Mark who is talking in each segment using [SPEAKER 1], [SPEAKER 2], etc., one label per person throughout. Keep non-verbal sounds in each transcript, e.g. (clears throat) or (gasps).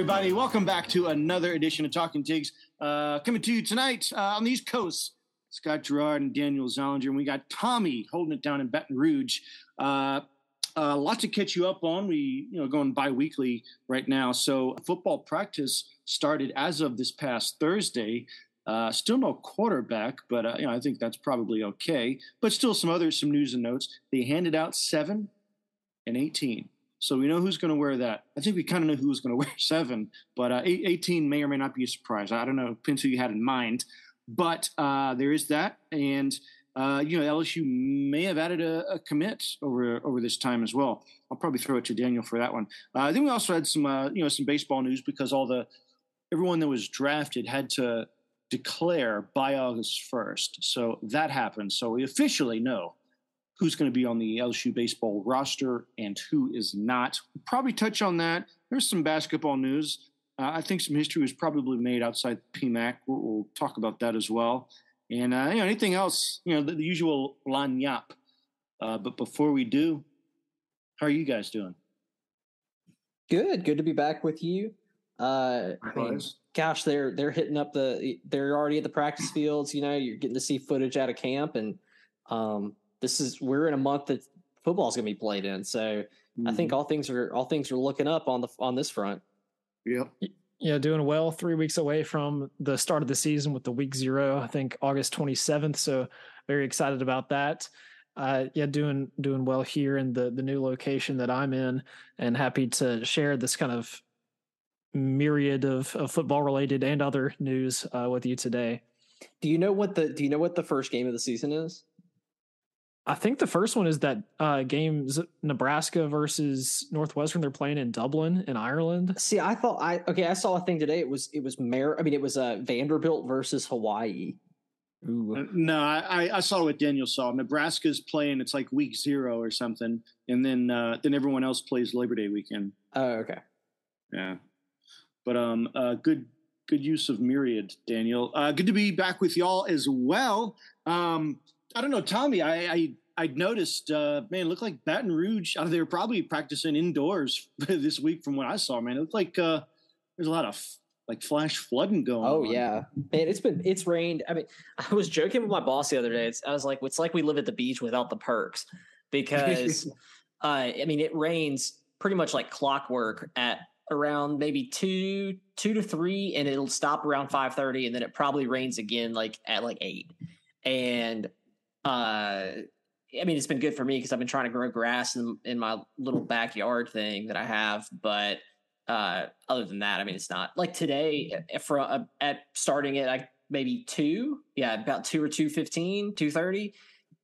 [SPEAKER 1] everybody. Welcome back to another edition of Talking Tigs. Uh, coming to you tonight uh, on the East Coast. Scott Gerard and Daniel Zollinger. And we got Tommy holding it down in Baton Rouge. Uh, a uh, lot to catch you up on. We, you know, going bi-weekly right now. So football practice started as of this past Thursday. Uh, still no quarterback, but uh, you know I think that's probably okay. But still, some other some news and notes. They handed out seven and eighteen, so we know who's going to wear that. I think we kind of know who's going (laughs) to wear seven, but uh, eighteen may or may not be a surprise. I don't know, depends who you had in mind. But uh, there is that, and uh, you know LSU may have added a, a, commit over over this time as well. I'll probably throw it to Daniel for that one. Uh, then we also had some you know some baseball news because all the everyone that was drafted had to declare by August 1st. So that happened. So we officially know who's going to be on the LSU baseball roster and who is not. We'll probably touch on that. There's some basketball news. Uh, I think some history was probably made outside PMAC. We'll, we'll talk about that as well. And uh, you know, anything else, you know, the, the usual lagniappe. Uh, but before we do, how are you guys doing?
[SPEAKER 2] Good. Good to be back with you. Uh, I mean, gosh, they're they're hitting up the they're already at the practice fields. You know, you're getting to see footage out of camp, and um, this is we're in a month that football's going to be played in. So mm-hmm. I think mm-hmm. all things are all things are looking up on the on this front.
[SPEAKER 1] Yep.
[SPEAKER 3] Yeah, doing well. Three weeks away from the start of the season with the week zero. I think August 27th. So very excited about that. Uh, yeah, doing doing well here in the the new location that I'm in, and happy to share this kind of myriad of, of football related and other news uh, with you today.
[SPEAKER 2] Do you know what the Do you know what the first game of the season is?
[SPEAKER 3] I think the first one is that uh, games Nebraska versus Northwestern. They're playing in Dublin in Ireland.
[SPEAKER 2] See, I thought I okay. I saw a thing today. It was it was Mar. I mean, it was uh, Vanderbilt versus Hawaii.
[SPEAKER 1] Ooh. Uh, no, I, I saw what Daniel saw. Nebraska's playing. It's like week zero or something, and then uh, then everyone else plays Labor Day weekend.
[SPEAKER 2] Oh, okay.
[SPEAKER 1] Yeah. But um, uh, good good use of Myriad, Daniel. Uh, good to be back with y'all as well. Um, I don't know, Tommy. I I, I noticed, uh, man, it looked like Baton Rouge. Uh, they were probably practicing indoors (laughs) this week, from what I saw. Man, it looked like uh, there's a lot of like flash flooding going.
[SPEAKER 2] Oh
[SPEAKER 1] on.
[SPEAKER 2] yeah, man, it's been it's rained. I mean, (laughs) I was joking with my boss the other day. It's, I was like, it's like we live at the beach without the perks because, (laughs) uh, I mean, it rains pretty much like clockwork at around maybe two two to three and it'll stop around 5.30 and then it probably rains again like at like 8 and uh i mean it's been good for me because i've been trying to grow grass in, in my little backyard thing that i have but uh other than that i mean it's not like today for uh, at starting at like maybe 2 yeah about 2 or 2.15 2.30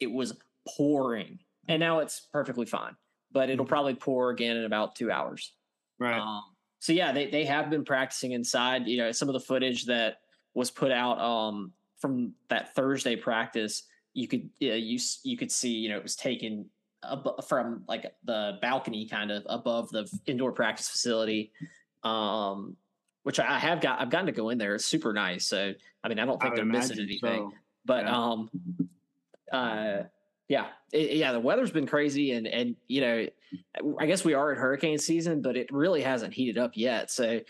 [SPEAKER 2] it was pouring and now it's perfectly fine but it'll mm-hmm. probably pour again in about two hours
[SPEAKER 1] right um,
[SPEAKER 2] so yeah, they they have been practicing inside. You know, some of the footage that was put out um, from that Thursday practice, you could uh, you you could see you know it was taken ab- from like the balcony kind of above the indoor practice facility. Um, which I have got, I've gotten to go in there. It's super nice. So, I mean, I don't think I they're missing anything, so. but, yeah. um, uh, yeah, it, yeah, the weather's been crazy, and and you know, I guess we are at hurricane season, but it really hasn't heated up yet. So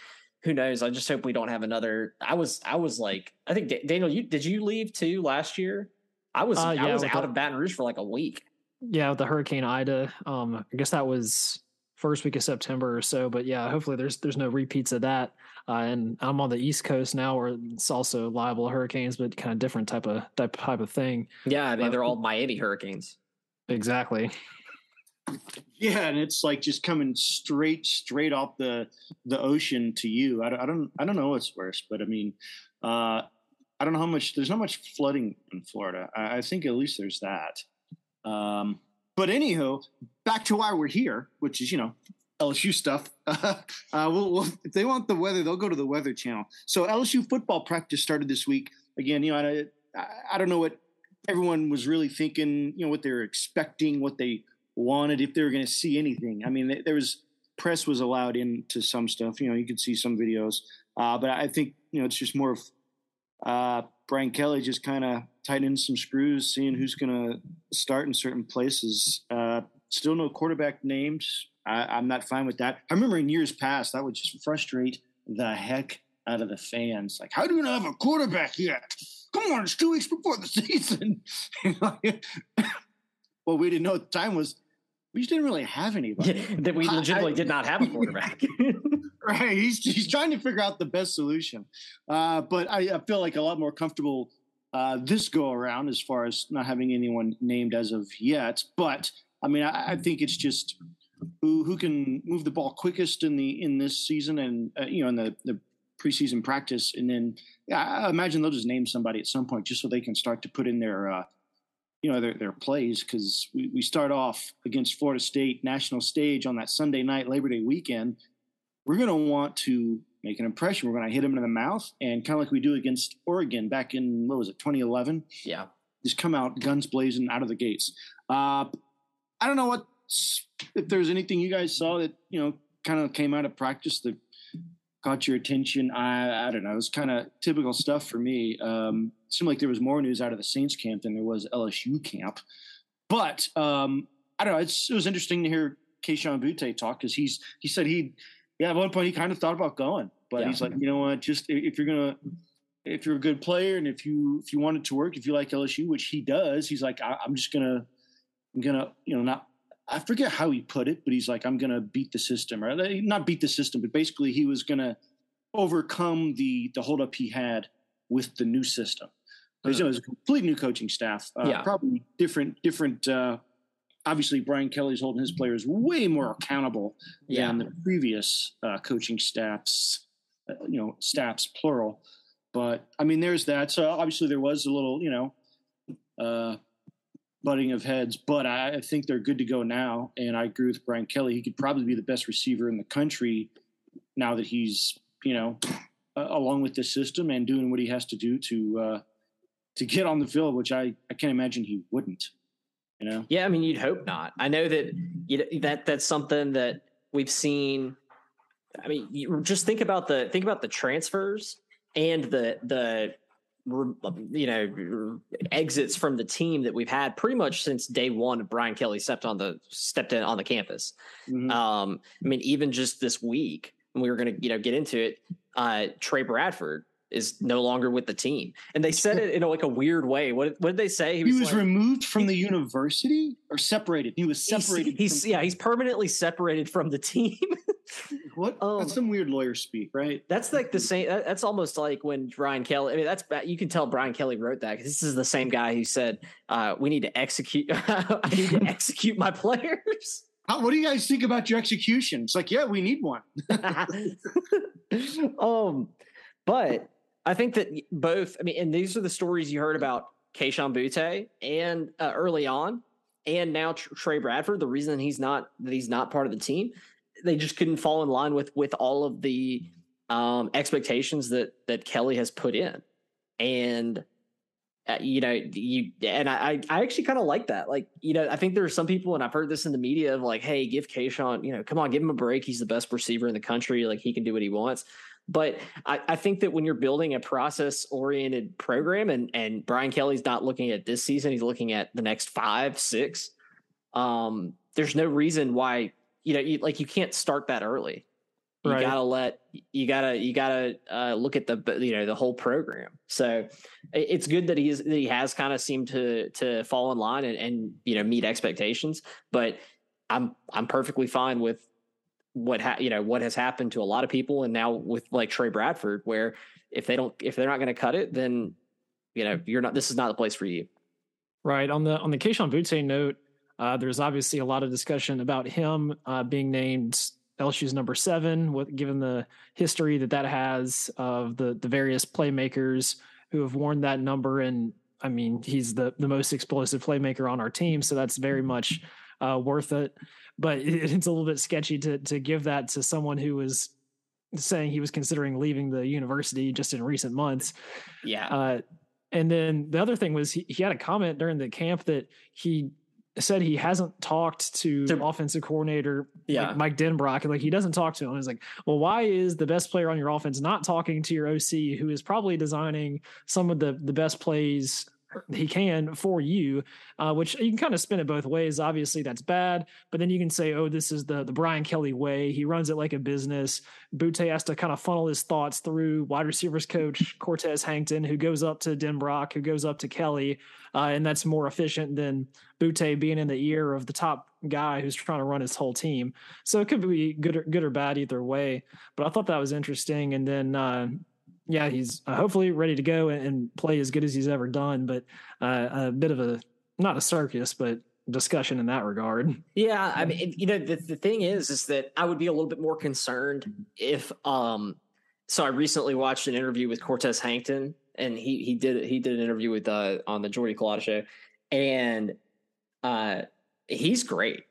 [SPEAKER 2] who knows? I just hope we don't have another. I was I was like, I think Daniel, you did you leave too last year? I was uh, yeah, I was out the, of Baton Rouge for like a week.
[SPEAKER 3] Yeah, with the Hurricane Ida. Um, I guess that was first week of September or so. But yeah, hopefully there's there's no repeats of that. Uh, and I'm on the East Coast now, where it's also liable to hurricanes, but kind of different type of type type of thing.
[SPEAKER 2] Yeah, I mean they're all Miami hurricanes.
[SPEAKER 3] Exactly.
[SPEAKER 1] Yeah, and it's like just coming straight straight off the the ocean to you. I don't I don't, I don't know what's worse, but I mean, uh, I don't know how much. There's not much flooding in Florida. I, I think at least there's that. Um, but anyhow, back to why we're here, which is you know LSU stuff. (laughs) uh, we'll, we'll, if they want the weather, they'll go to the Weather Channel. So LSU football practice started this week. Again, you know, I, I don't know what everyone was really thinking. You know, what they were expecting, what they wanted, if they were going to see anything. I mean, there was press was allowed into some stuff. You know, you could see some videos, uh, but I think you know it's just more of uh, Brian Kelly just kind of tightening some screws, seeing who's going to start in certain places. Uh, still no quarterback names I, am not fine with that. I remember in years past that would just frustrate the heck out of the fans. Like, how do you not have a quarterback yet? Come on, it's two weeks before the (laughs) season. (laughs) what we didn't know at the time was we just didn't really have anybody. (laughs)
[SPEAKER 2] That we legitimately I, did not have a quarterback.
[SPEAKER 1] Right. He's he's trying to figure out the best solution. Uh, but I, I, feel like a lot more comfortable uh, this go around as far as not having anyone named as of yet. But I mean, I, I think it's just who who can move the ball quickest in the in this season and uh, you know in the the preseason practice, and then I imagine they'll just name somebody at some point just so they can start to put in their uh, you know their, their plays because we, we start off against Florida State national stage on that Sunday night Labor Day weekend. We're going to want to make an impression. We're going to hit them in the mouth and kind of like we do against Oregon back in what was it 2011?
[SPEAKER 2] Yeah,
[SPEAKER 1] just come out guns blazing out of the gates. Uh, I don't know what if there's anything you guys saw that you know kind of came out of practice that caught your attention. I I don't know. It was kind of typical stuff for me. Um, seemed like there was more news out of the Saints camp than there was LSU camp. But um, I don't know. it was interesting to hear Kayshon Boutte talk because he's he said he yeah at one point he kind of thought about going, but yeah. he's like you know what, just if you're gonna if you're a good player and if you if you want it to work, if you like LSU, which he does, he's like I, I'm just gonna I'm gonna you know not I forget how he put it, but he's like, I'm going to beat the system, or not beat the system, but basically he was going to overcome the the holdup he had with the new system. Because you know, it was a complete new coaching staff, uh, yeah. probably different, different. Uh, obviously, Brian Kelly's holding his players way more accountable yeah. than the previous uh, coaching staffs. Uh, you know, staffs plural. But I mean, there's that. So obviously, there was a little, you know, uh, butting of heads, but I, I think they're good to go now. And I agree with Brian Kelly. He could probably be the best receiver in the country now that he's, you know, uh, along with the system and doing what he has to do to uh, to get on the field, which I, I can't imagine he wouldn't. You know?
[SPEAKER 2] Yeah, I mean, you'd hope not. I know that you know, that that's something that we've seen. I mean, you just think about the think about the transfers and the the you know exits from the team that we've had pretty much since day one of Brian Kelly stepped on the stepped in on the campus. Mm-hmm. Um, I mean, even just this week, and we were going to you know get into it. Uh, Trey Bradford is no longer with the team, and they said it in a, like a weird way. What, what did they say?
[SPEAKER 1] He was, he was like, removed from the university or separated. He was separated.
[SPEAKER 2] He's, he's yeah, he's permanently separated from the team. (laughs)
[SPEAKER 1] what? Um, that's some weird lawyer speak, right?
[SPEAKER 2] That's like the same. That's almost like when Brian Kelly. I mean, that's you can tell Brian Kelly wrote that because this is the same guy who said, uh, "We need to execute. (laughs) I need to execute my players."
[SPEAKER 1] How, what do you guys think about your execution? It's like, yeah, we need one. (laughs)
[SPEAKER 2] um, but I think that both. I mean, and these are the stories you heard about Kayshon Boutte and uh, early on, and now Trey Bradford. The reason he's not that he's not part of the team they just couldn't fall in line with with all of the um, expectations that that Kelly has put in, and uh, you know you and I I actually kind of like that. Like you know I think there are some people, and I've heard this in the media of like, hey, give Kayshon, you know, come on, give him a break. He's the best receiver in the country. Like he can do what he wants. But I, I think that when you're building a process oriented program, and and Brian Kelly's not looking at this season, he's looking at the next five, six. Um, there's no reason why you know, you, like you can't start that early. You right. gotta let you gotta you gotta uh, look at the you know the whole program. So it's good that he's that he has kind of seemed to to fall in line and, and you know meet expectations. But I'm I'm perfectly fine with what ha- you know what has happened to a lot of people, and now with like Trey Bradford, where if they don't if they're not going to cut it, then you know you're not. This is not the place for you.
[SPEAKER 3] Right on the on the Kayshon Boutte note, uh, there's obviously a lot of discussion about him uh, being named LSU's number seven, with, given the history that that has of the the various playmakers who have worn that number. And I mean, he's the the most explosive playmaker on our team, so that's very much uh, worth it. But (laughs) it, it's a little bit sketchy to to give that to someone who was saying he was considering leaving the university just in recent months.
[SPEAKER 2] Yeah. Uh,
[SPEAKER 3] and then the other thing was he, he had a comment during the camp that he said he hasn't talked to, to offensive coordinator yeah. like Mike Denbrock. Like he doesn't talk to him. He's like, well, why is the best player on your offense not talking to your OC, who is probably designing some of the the best plays he can for you, uh, which you can kind of spin it both ways. Obviously, that's bad, but then you can say, "Oh, this is the the Brian Kelly way. He runs it like a business." Boutte has to kind of funnel his thoughts through wide receivers coach Cortez Hankton, who goes up to Denbrock, who goes up to Kelly, uh, and that's more efficient than Boutte being in the ear of the top guy who's trying to run his whole team. So it could be good or good or bad either way. But I thought that was interesting, and then. Uh, yeah, he's uh, hopefully ready to go and, and, play as good as he's ever done. But uh, a bit of a not a circus, but discussion in that regard.
[SPEAKER 2] Yeah, I mean, you know, the, the thing is, is that I would be a little bit more concerned if, um, so I recently watched an interview with Cortez Hankton, and he he did he did an interview with uh on the Jordy Culotta show, and uh, he's great.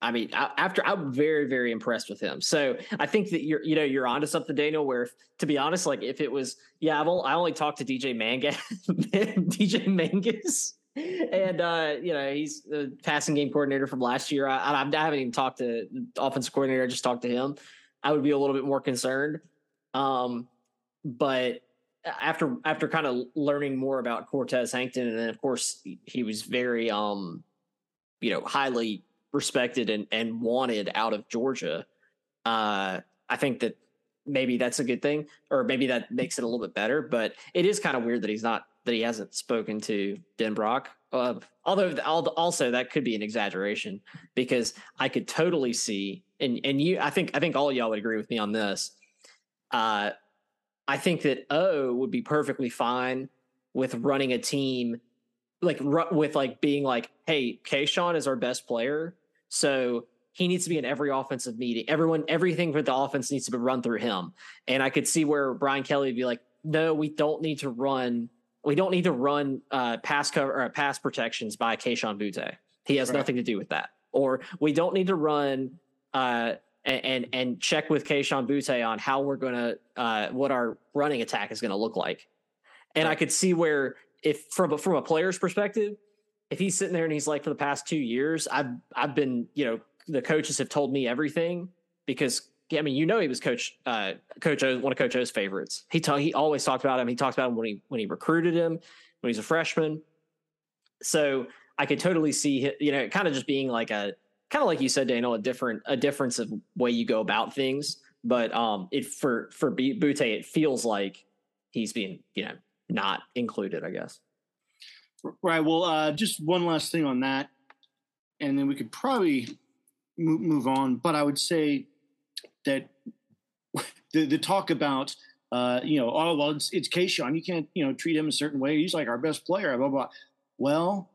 [SPEAKER 2] I mean, I, after I'm very, very impressed with him. So I think that you're, you know, you're onto something, Daniel. Where, if, to be honest, like if it was, yeah, I've only, I only talked to DJ Mangas, (laughs) DJ Mangas, and uh, you know, he's the passing game coordinator from last year. I, I, I haven't even talked to offensive coordinator. I just talked to him. I would be a little bit more concerned. Um, but after after kind of learning more about Cortez Hankton, and then of course he was very, um, you know, highly respected and, and wanted out of Georgia. Uh, I think that maybe that's a good thing, or maybe that makes it a little bit better. But it is kind of weird that he's not that he hasn't spoken to Denbrock. Uh, although also that could be an exaggeration because I could totally see and and you I think I think all y'all would agree with me on this. Uh, I think that O would be perfectly fine with running a team like with like being like, hey, Kayshon is our best player, so he needs to be in every offensive meeting. Everyone, everything for the offense needs to be run through him. And I could see where Brian Kelly would be like, no, we don't need to run. We don't need to run uh, pass cover or pass protections by Kayshon Boutte. He has right. nothing to do with that. Or we don't need to run uh, and, and, check with Kayshon Boutte on how we're going to uh, what our running attack is going to look like. And right. I could see where if from a, from a player's perspective, if he's sitting there and he's like, for the past two years, I've I've been, you know, the coaches have told me everything because I mean, you know, he was coach uh, Coach O, one of Coach O's favorites. He ta- he always talked about him. He talked about him when he when he recruited him when he's a freshman. So I could totally see, you know, kind of just being like a kind of like you said, Daniel, a different a difference of way you go about things. But um, it for for Boutte, it feels like he's being, you know, not included, I guess.
[SPEAKER 1] Right. Well, uh, just one last thing on that, and then we could probably move, move on. But I would say that (laughs) the, the talk about, uh, you know, oh well, it's, it's Kayshon. You can't, you know, treat him a certain way. He's like our best player. Blah blah. Well,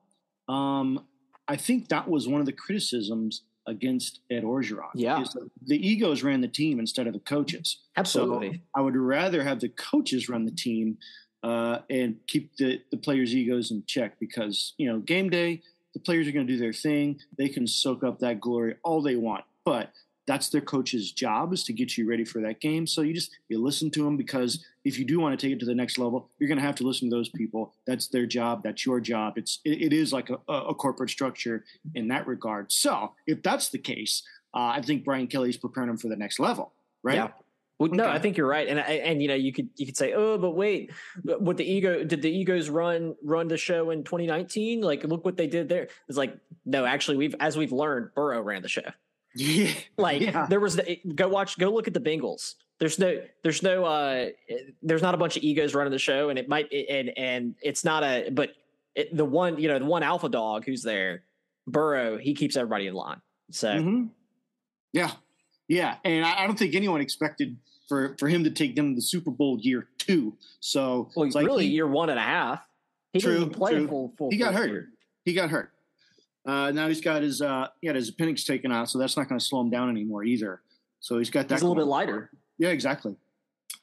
[SPEAKER 1] um, I think that was one of the criticisms against Ed Orgeron.
[SPEAKER 2] Yeah,
[SPEAKER 1] the egos ran the team instead of the coaches.
[SPEAKER 2] Absolutely.
[SPEAKER 1] So I would rather have the coaches run the team uh, and keep the, the players' egos in check because, you know, game day, the players are going to do their thing. They can soak up that glory all they want. But that's their coach's job is to get you ready for that game. So you just you listen to them because if you do want to take it to the next level, you're going to have to listen to those people. That's their job. That's your job. It's it, it is like a, a, corporate structure in that regard. So if that's the case, uh, I think Brian Kelly's preparing them for the next level, right?
[SPEAKER 2] Yeah. Well, no, I think you're right, and and you know you could you could say, oh, but wait, what the ego did the egos run run the show in 2019? Like, look what they did there. It's like, no, actually, we've as we've learned, Burrow ran the show.
[SPEAKER 1] Yeah, (laughs)
[SPEAKER 2] like
[SPEAKER 1] yeah.
[SPEAKER 2] there was go watch go look at the Bengals. There's no there's no uh there's not a bunch of egos running the show, and it might and and it's not a but it, the one you know the one alpha dog who's there, Burrow, he keeps everybody in line. So
[SPEAKER 1] mm-hmm. yeah, yeah, and I, I don't think anyone expected for for him to take them to the Super Bowl year two. So
[SPEAKER 2] well, like really he, year one and a half. He
[SPEAKER 1] true, true.
[SPEAKER 2] full, full.
[SPEAKER 1] He got hurt.
[SPEAKER 2] Year.
[SPEAKER 1] He got hurt. Uh, now he's got his uh, he had his appendix taken out, so that's not going to slow him down anymore either. So he's got that.
[SPEAKER 2] He's a little bit lighter.
[SPEAKER 1] Yeah, exactly.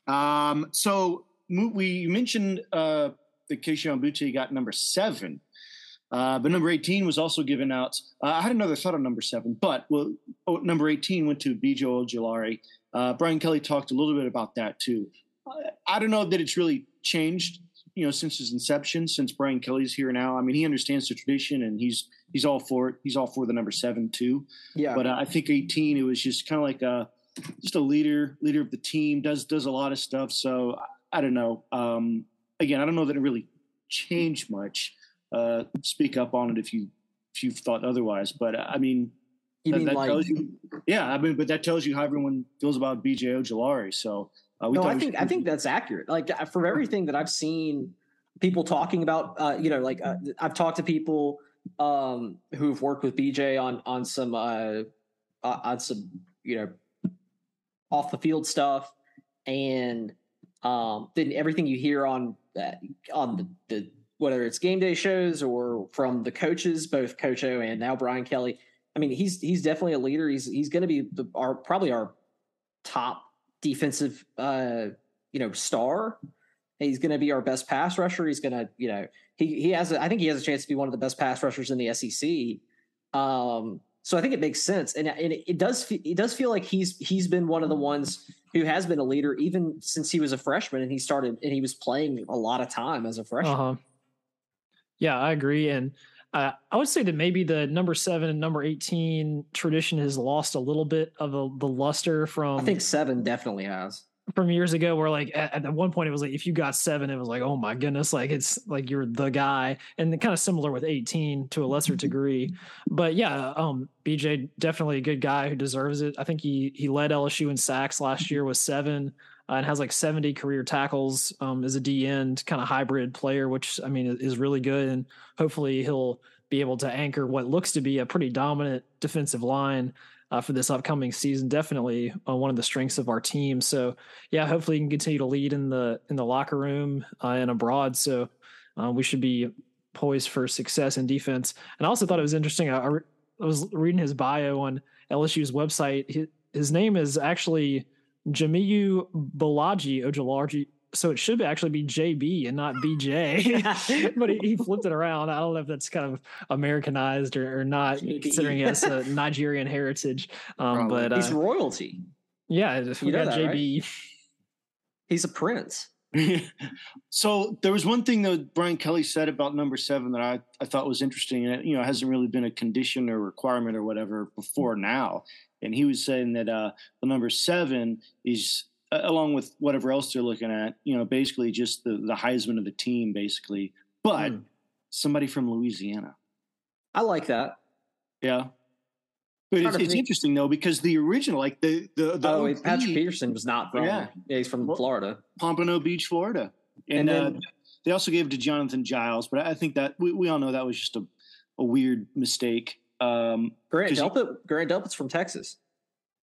[SPEAKER 1] Um, so we mentioned uh, that Kayshon Boutte got number seven. Uh, but number 18 was also given out. Uh, I had another thought on number seven, but well, oh, number 18 went to Abijo Ojulari. Uh, Brian Kelly talked a little bit about that too. I don't know that it's really changed, you know, since his inception. Since Brian Kelly's here now, I mean, he understands the tradition and he's he's all for it. He's all for the number seven too.
[SPEAKER 2] Yeah.
[SPEAKER 1] But uh, I think 18, it was just kind of like a just a leader, leader of the team. Does does a lot of stuff. So I, I don't know. Um, again, I don't know that it really changed much. Uh, speak up on it if you if you've thought otherwise. But uh, I mean,
[SPEAKER 2] You
[SPEAKER 1] that,
[SPEAKER 2] mean
[SPEAKER 1] that
[SPEAKER 2] like?
[SPEAKER 1] you, yeah, I mean, but that tells you how everyone feels about BJ Ojulari. So uh, we
[SPEAKER 2] no, I think I think that's accurate. Like uh, from everything that I've seen, people talking about, uh, you know, like uh, I've talked to people um, who've worked with BJ on on some uh, on some you know off the field stuff, and um, then everything you hear on on the, the whether it's game day shows or from the coaches, both Coach O and now Brian Kelly. I mean, he's he's definitely a leader. He's he's going to be the, our probably our top defensive uh you know star he's going to be our best pass rusher he's going to you know he he has a, i think he has a chance to be one of the best pass rushers in the sec um so i think it makes sense and, and it, it does it does feel like he's he's been one of the ones who has been a leader even since he was a freshman and he started and he was playing a lot of time as a freshman
[SPEAKER 3] Uh huh. Yeah, I agree, and uh, I would say that maybe the number seven and number eighteen tradition has lost a little bit of the, the luster from
[SPEAKER 2] i think seven definitely has.
[SPEAKER 3] from years ago where like at, at one point it was like if you got seven it was like oh my goodness like it's like you're the guy and kind of similar with 18 to a lesser (laughs) degree. But yeah um bj definitely a good guy who deserves it. I think he he led lsu in sacks last (laughs) year with seven uh, and has like 70 career tackles um as a d end kind of hybrid player which i mean is, really good and hopefully he'll be able to anchor what looks to be a pretty dominant defensive line uh, for this upcoming season. Definitely uh, one of the strengths of our team. So yeah, hopefully he can continue to lead in the in the locker room uh, and abroad. So uh, we should be poised for success in defense. And I also thought it was interesting. I, I I was reading his bio on LSU's website. His, his name is actually Jamiu Balaji Ojulari. So it should actually be JB and not BJ, (laughs) but he, he flipped it around. I don't know if that's kind of Americanized or, or not,
[SPEAKER 2] JB.
[SPEAKER 3] considering he has a (laughs) Nigerian heritage. Um,
[SPEAKER 1] Probably.
[SPEAKER 3] but
[SPEAKER 2] he's
[SPEAKER 3] uh,
[SPEAKER 2] royalty
[SPEAKER 3] yeah, if we
[SPEAKER 2] You know
[SPEAKER 3] got
[SPEAKER 2] that, right?
[SPEAKER 3] JB.
[SPEAKER 2] he's a prince (laughs)
[SPEAKER 1] so there was one thing that Brian Kelly said about number seven that I, I thought was interesting, and it, you know hasn't really been a condition or requirement or whatever before now. And he was saying that uh, the number seven is uh, along with whatever else they're looking at, you know, basically just the the Heisman of the team, basically, but
[SPEAKER 2] Hmm.
[SPEAKER 1] somebody from Louisiana.
[SPEAKER 2] i like that
[SPEAKER 1] Yeah. But it's, it's interesting though because the original, like the the the
[SPEAKER 2] oh, Patrick Peterson was not from.
[SPEAKER 1] Yeah.
[SPEAKER 2] Yeah, he's from
[SPEAKER 1] Well-
[SPEAKER 2] Florida.
[SPEAKER 1] Pompano Beach, Florida, and,
[SPEAKER 2] And then-
[SPEAKER 1] uh, they also gave it to Jonathan Giles. But I think that we, we all know that was just a, a weird mistake. Um,
[SPEAKER 2] Grant
[SPEAKER 1] 'cause he-
[SPEAKER 2] Delpit. Grant Delpit's from Texas.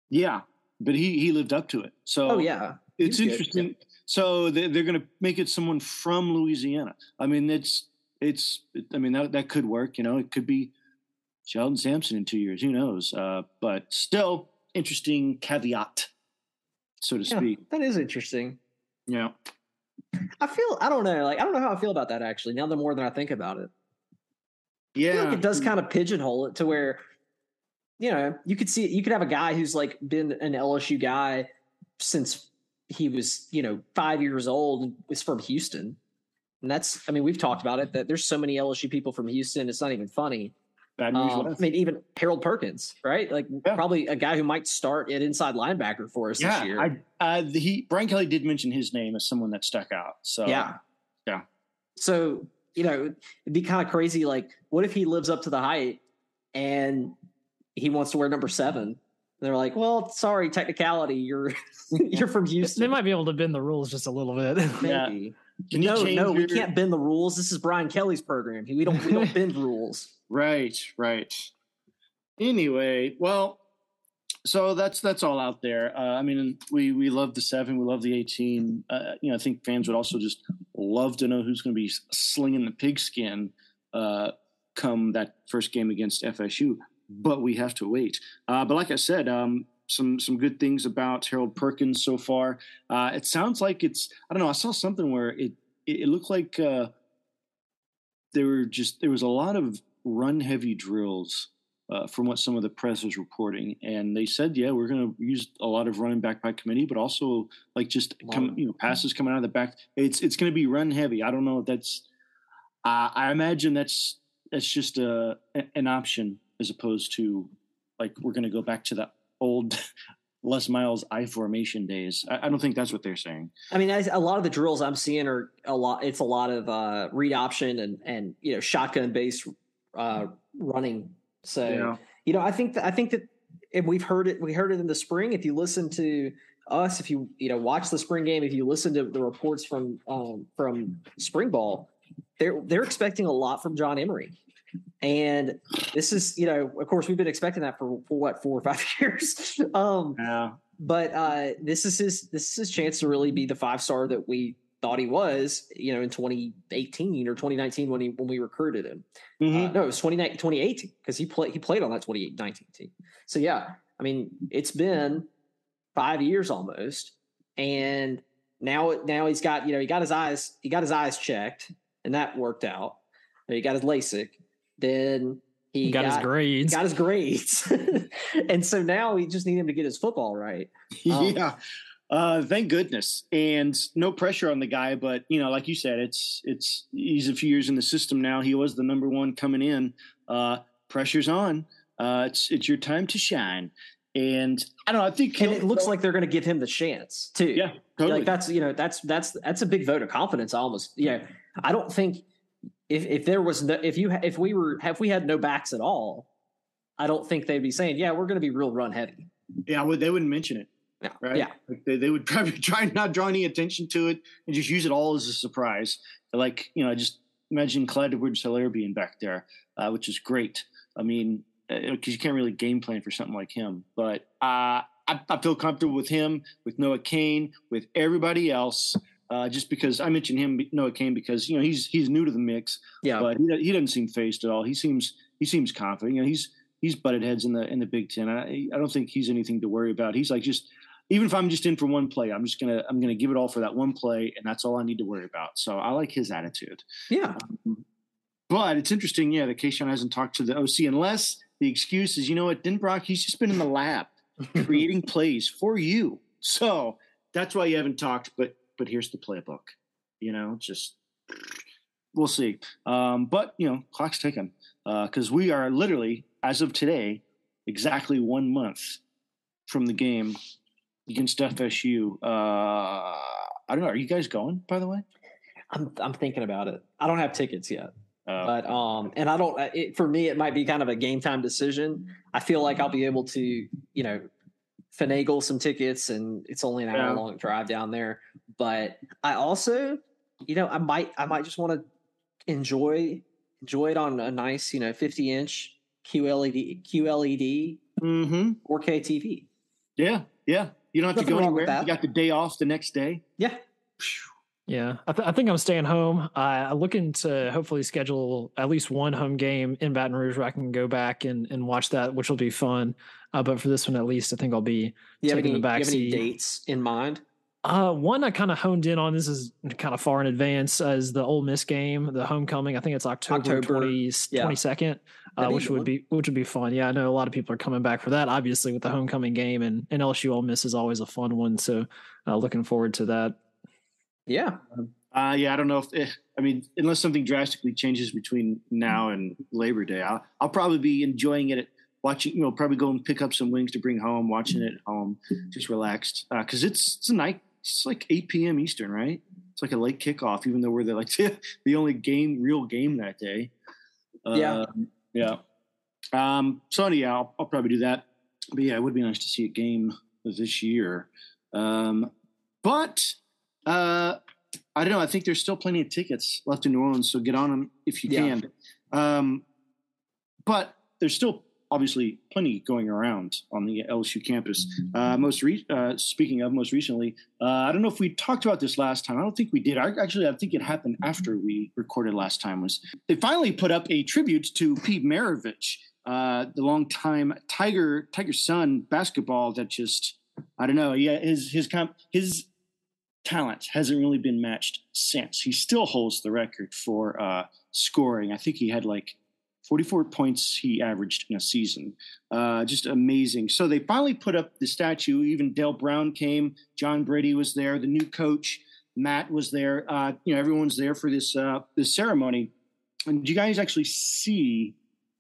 [SPEAKER 1] yeah, but he he lived up to it. So
[SPEAKER 2] Oh yeah,
[SPEAKER 1] it's
[SPEAKER 2] He's good.
[SPEAKER 1] interesting. So they, they're going to make it someone from Louisiana. I mean, it's it's. I mean that that could work. You know, it could be Shelton Sampson in two years. Who knows? Uh, but still, interesting caveat, so to
[SPEAKER 2] Yeah,
[SPEAKER 1] speak.
[SPEAKER 2] that is interesting.
[SPEAKER 1] Yeah.
[SPEAKER 2] I feel I don't know. Like I don't know how I feel about that actually. Now the more that I think about it,
[SPEAKER 1] Yeah.
[SPEAKER 2] like it does kind of pigeonhole it to where, you know, you could see you could have a guy who's like been an LSU guy since he was you know five years old and was from Houston, and that's I mean we've talked about it that there's so many LSU people from Houston. It's not even funny.
[SPEAKER 1] Bad news.
[SPEAKER 2] Um, I mean, even Harold Perkins, right? Like
[SPEAKER 1] Yeah.
[SPEAKER 2] probably a guy who might start at inside linebacker for us this year.
[SPEAKER 1] I, uh, the, he Brian Kelly did mention his name as someone that stuck out. So
[SPEAKER 2] yeah.
[SPEAKER 1] yeah.
[SPEAKER 2] So, you know, it'd be kind of crazy. Like, what if he lives up to the height and he wants to wear number seven? And they're like, well, sorry, technicality, you're (laughs) you're from Houston.
[SPEAKER 3] They might be able to bend the rules just a little bit.
[SPEAKER 1] Yeah.
[SPEAKER 2] Maybe.
[SPEAKER 1] Can you
[SPEAKER 2] No,
[SPEAKER 1] change
[SPEAKER 2] no, we can't bend the rules. This is Brian Kelly's program. We don't we don't (laughs) bend rules.
[SPEAKER 1] Right, right. Anyway, well, so that's that's all out there. Uh, I mean, we we love the seven, we love the eighteen. Uh, you know, I think fans would also just love to know who's going to be slinging the pigskin uh, come that first game against FSU. But we have to wait. Uh, but like I said, um, some some good things about Harold Perkins so far. Uh, it sounds like it's I don't know. I saw something where it it, it looked like uh, there were just there was a lot of run heavy drills uh, from what some of the press was reporting, and they said, yeah, we're going to use a lot of running back by committee, but also like just come, you know passes coming out of the back. It's it's going to be run heavy. I don't know if that's. Uh, I imagine that's that's just a an option as opposed to like we're going to go back to the old (laughs) Les Miles I formation days. I, I, don't think that's what they're saying.
[SPEAKER 2] I mean, a lot of the drills I'm seeing are a lot. It's a lot of uh, read option and and you know shotgun based uh, running. So yeah. you know, I think that I think that and we've heard it. We heard it in the spring. If you listen to us, if you you know watch the spring game, if you listen to the reports from um, from spring ball, they're they're expecting a lot from John Emery. And this is, you know, of course, we've been expecting that for, for what four or five (laughs) years. um, yeah. But uh, this is his this is his chance to really be the five star that we thought he was, you know, in 2018 or 2019 when he when we recruited him. Mm-hmm. Uh, no, it was 2018 because he played he played on that 2019 team. So yeah, I mean, it's been five years almost, and now now he's got you know he got his eyes he got his eyes checked and that worked out. He got his LASIK, then he
[SPEAKER 3] got, got his grades.
[SPEAKER 2] Got his grades, (laughs) and so now we just need him to get his football right. (laughs)
[SPEAKER 1] Um, yeah, uh, thank goodness, and no pressure on the guy. But you know, like you said, it's it's he's a few years in the system now. He was the number one coming in. Uh, pressure's on. Uh, it's it's your time to shine. And I don't know. I think,
[SPEAKER 2] and it looks like they're going to give him the chance too.
[SPEAKER 1] Yeah, totally.
[SPEAKER 2] Like that's you know that's that's that's a big vote of confidence. Almost. Yeah, I don't think if if there was no, if you if we were if we had no backs at all, I don't think they'd be saying, "Yeah, we're going to be real run heavy."
[SPEAKER 1] Yeah, well, they wouldn't mention it.
[SPEAKER 2] Yeah,
[SPEAKER 1] right.
[SPEAKER 2] Yeah,
[SPEAKER 1] like they, they would (laughs) probably try not draw any attention to it and just use it all as a surprise. Like you know, I just imagine Clyde Edwards-Helaire being back there, uh, which is great. I mean, because uh, you can't really game plan for something like him. But uh, I, I, feel comfortable with him, with Noah Cain, with everybody else uh, just because I mentioned him, Noah Cain, because you know he's he's new to the mix.
[SPEAKER 2] Yeah,
[SPEAKER 1] but he, he doesn't seem phased at all. He seems he seems confident. You know, he's he's butted heads in the in the Big Ten. I I don't think he's anything to worry about. He's like just even if I'm just in for one play, I'm just gonna I'm gonna give it all for that one play, and that's all I need to worry about. So I like his attitude.
[SPEAKER 2] Yeah.
[SPEAKER 1] Um, but it's interesting, yeah, that Kayshon hasn't talked to the OC unless the excuse is, you know what, Denbrock, he's just been in the lab (laughs) creating plays for you. So that's why you haven't talked. But but here's the playbook. You know, just we'll see. Um, but you know, clock's ticking because uh, we are literally, as of today, exactly one month from the game against FSU. Uh, I don't know. Are you guys going? By the way,
[SPEAKER 2] I'm I'm thinking about it. I don't have tickets yet. Oh. But um, and I don't. It, for me, it might be kind of a game time decision. I feel like I'll be able to, you know, finagle some tickets, and it's only an hour yeah. long drive down there. But I also, you know, I might I might just want to enjoy enjoy it on a nice, you know, 50 inch QLED QLED
[SPEAKER 1] mm-hmm.
[SPEAKER 2] 4K TV.
[SPEAKER 1] Yeah, yeah. You don't have Nothing to go anywhere. You got the day off the next day.
[SPEAKER 2] Yeah.
[SPEAKER 3] Yeah, I, th- I, think I'm staying home. Uh, I'm looking to hopefully schedule at least one home game in Baton Rouge where I can go back and, and watch that, which will be fun. Uh, but for this one, at least, I think I'll be
[SPEAKER 2] you
[SPEAKER 3] taking
[SPEAKER 2] any,
[SPEAKER 3] the back
[SPEAKER 2] you have
[SPEAKER 3] seat.
[SPEAKER 2] any dates in mind?
[SPEAKER 3] Uh, one I kind of honed in on. This is kind of far in advance as the Ole Miss game, the homecoming. I think it's October, October 20, yeah. 22nd, uh, which would be which would be fun. Yeah, I know a lot of people are coming back for that. Obviously, with the homecoming game and, and LSU Ole Miss is always a fun one. So, uh, looking forward to that.
[SPEAKER 2] Yeah,
[SPEAKER 1] uh, yeah, I don't know if eh, I mean unless something drastically changes between now and Labor Day, I'll, I'll probably be enjoying it. Watching, you know, probably go and pick up some wings to bring home, watching it at home, just relaxed. Because uh, it's it's a night, it's like 8 p.m. Eastern, right? It's like a late kickoff, even though we're the like (laughs) the only game, real game that day.
[SPEAKER 2] Uh, yeah,
[SPEAKER 1] yeah. Um, so yeah, I'll, I'll probably do that. But yeah, it would be nice to see a game this year. Um, but uh, I don't know. I think there's still plenty of tickets left in New Orleans, so get on them if you yeah. can. Um, but there's still obviously plenty going around on the LSU campus. Uh, most re- uh, speaking of most recently, uh, I don't know if we talked about this last time. I don't think we did. I, actually, I think it happened after we recorded last time. Was they finally put up a tribute to Pete Maravich, uh, the longtime Tiger Tiger son basketball that just I don't know. Yeah, his his comp his talent hasn't really been matched since. He still holds the record for uh, scoring. I think he had like 44 points he averaged in a season. Uh, just amazing. So they finally put up the statue. Even Dale Brown came. John Brady was there. The new coach Matt was there. Uh, you know, everyone's there for this uh, this ceremony. And did you guys actually see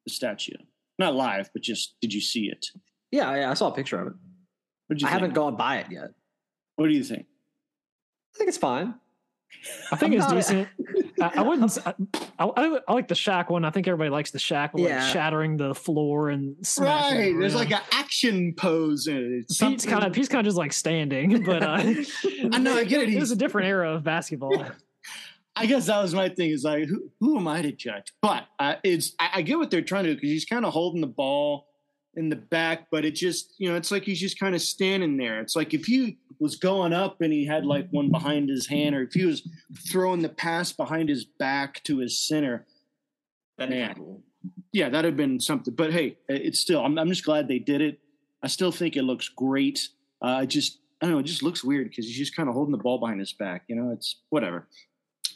[SPEAKER 1] the statue? Not live, but just did you see it?
[SPEAKER 2] Yeah, yeah I saw a picture of it.
[SPEAKER 1] What you
[SPEAKER 4] I
[SPEAKER 1] think?
[SPEAKER 4] haven't gone by it yet.
[SPEAKER 1] What do you think?
[SPEAKER 4] I think it's fine.
[SPEAKER 3] I think
[SPEAKER 4] I'm
[SPEAKER 3] it's
[SPEAKER 4] not
[SPEAKER 3] decent. I, I wouldn't. I like the shack one. I think everybody likes the shack, with,
[SPEAKER 4] Yeah.
[SPEAKER 3] like shattering the floor and smashing
[SPEAKER 1] Right.
[SPEAKER 3] it
[SPEAKER 1] There's like an action pose in it. It's
[SPEAKER 3] Pete's kind of
[SPEAKER 1] something-
[SPEAKER 3] he's kind of just like standing, (laughs) but uh, (laughs)
[SPEAKER 1] I know, I get it.
[SPEAKER 3] It was a different era of basketball.
[SPEAKER 1] I guess that was my thing. Is like, who, who am I to judge? But uh, it's I, I get what they're trying to do because he's kind of holding the ball in the back, but it just you know it's like he's just kind of standing there. It's like if he was going up and he had like one behind his hand, or if he was throwing the pass behind his back to his center,
[SPEAKER 4] That'd
[SPEAKER 1] Man.
[SPEAKER 4] cool.
[SPEAKER 1] yeah, that'd have been something. But hey, it's still I'm, I'm just glad they did it. I still think it looks great. Uh, just I don't know, it just looks weird because he's just kind of holding the ball behind his back. You know, it's whatever.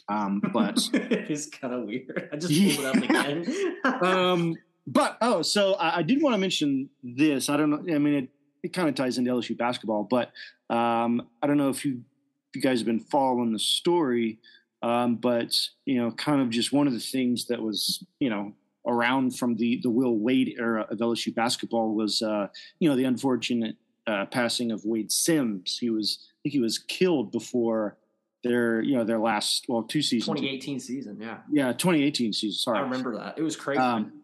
[SPEAKER 1] Um, but (laughs)
[SPEAKER 4] it's kind of weird. I just pulled it up (laughs) again.
[SPEAKER 1] um, but oh, so I, I did want to mention this. I don't know. I mean, it, it kind of ties into LSU basketball, but um, I don't know if you if you guys have been following the story. Um, but you know, kind of just one of the things that was you know around from the the Will Wade era of LSU basketball was uh, you know the unfortunate uh, passing of Wayde Sims. He was I think he was killed before their you know their last well two seasons
[SPEAKER 4] 2018 season, yeah.
[SPEAKER 1] yeah 2018 season sorry
[SPEAKER 4] I remember that. It was crazy.
[SPEAKER 1] Um,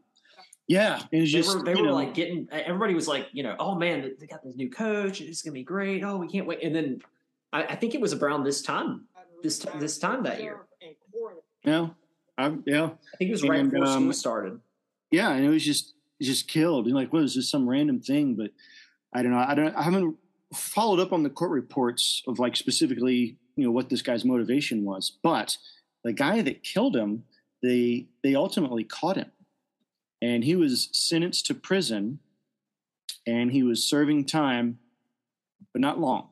[SPEAKER 1] yeah and it's
[SPEAKER 4] they
[SPEAKER 1] just
[SPEAKER 4] were they were
[SPEAKER 1] know,
[SPEAKER 4] like getting everybody was like, you know, oh man, they got this new coach, it's gonna be great. Oh, we can't wait. And then I, I think it was around this time, this t- this time that year.
[SPEAKER 1] yeah I, yeah
[SPEAKER 4] I think it was right
[SPEAKER 1] And,
[SPEAKER 4] before
[SPEAKER 1] um,
[SPEAKER 4] school started.
[SPEAKER 1] yeah and it was just just killed and like what is this some random thing but i don't know i don't i haven't followed up on the court reports of like specifically you know what this guy's motivation was but the guy that killed him they they ultimately caught him and he was sentenced to prison and he was serving time but not long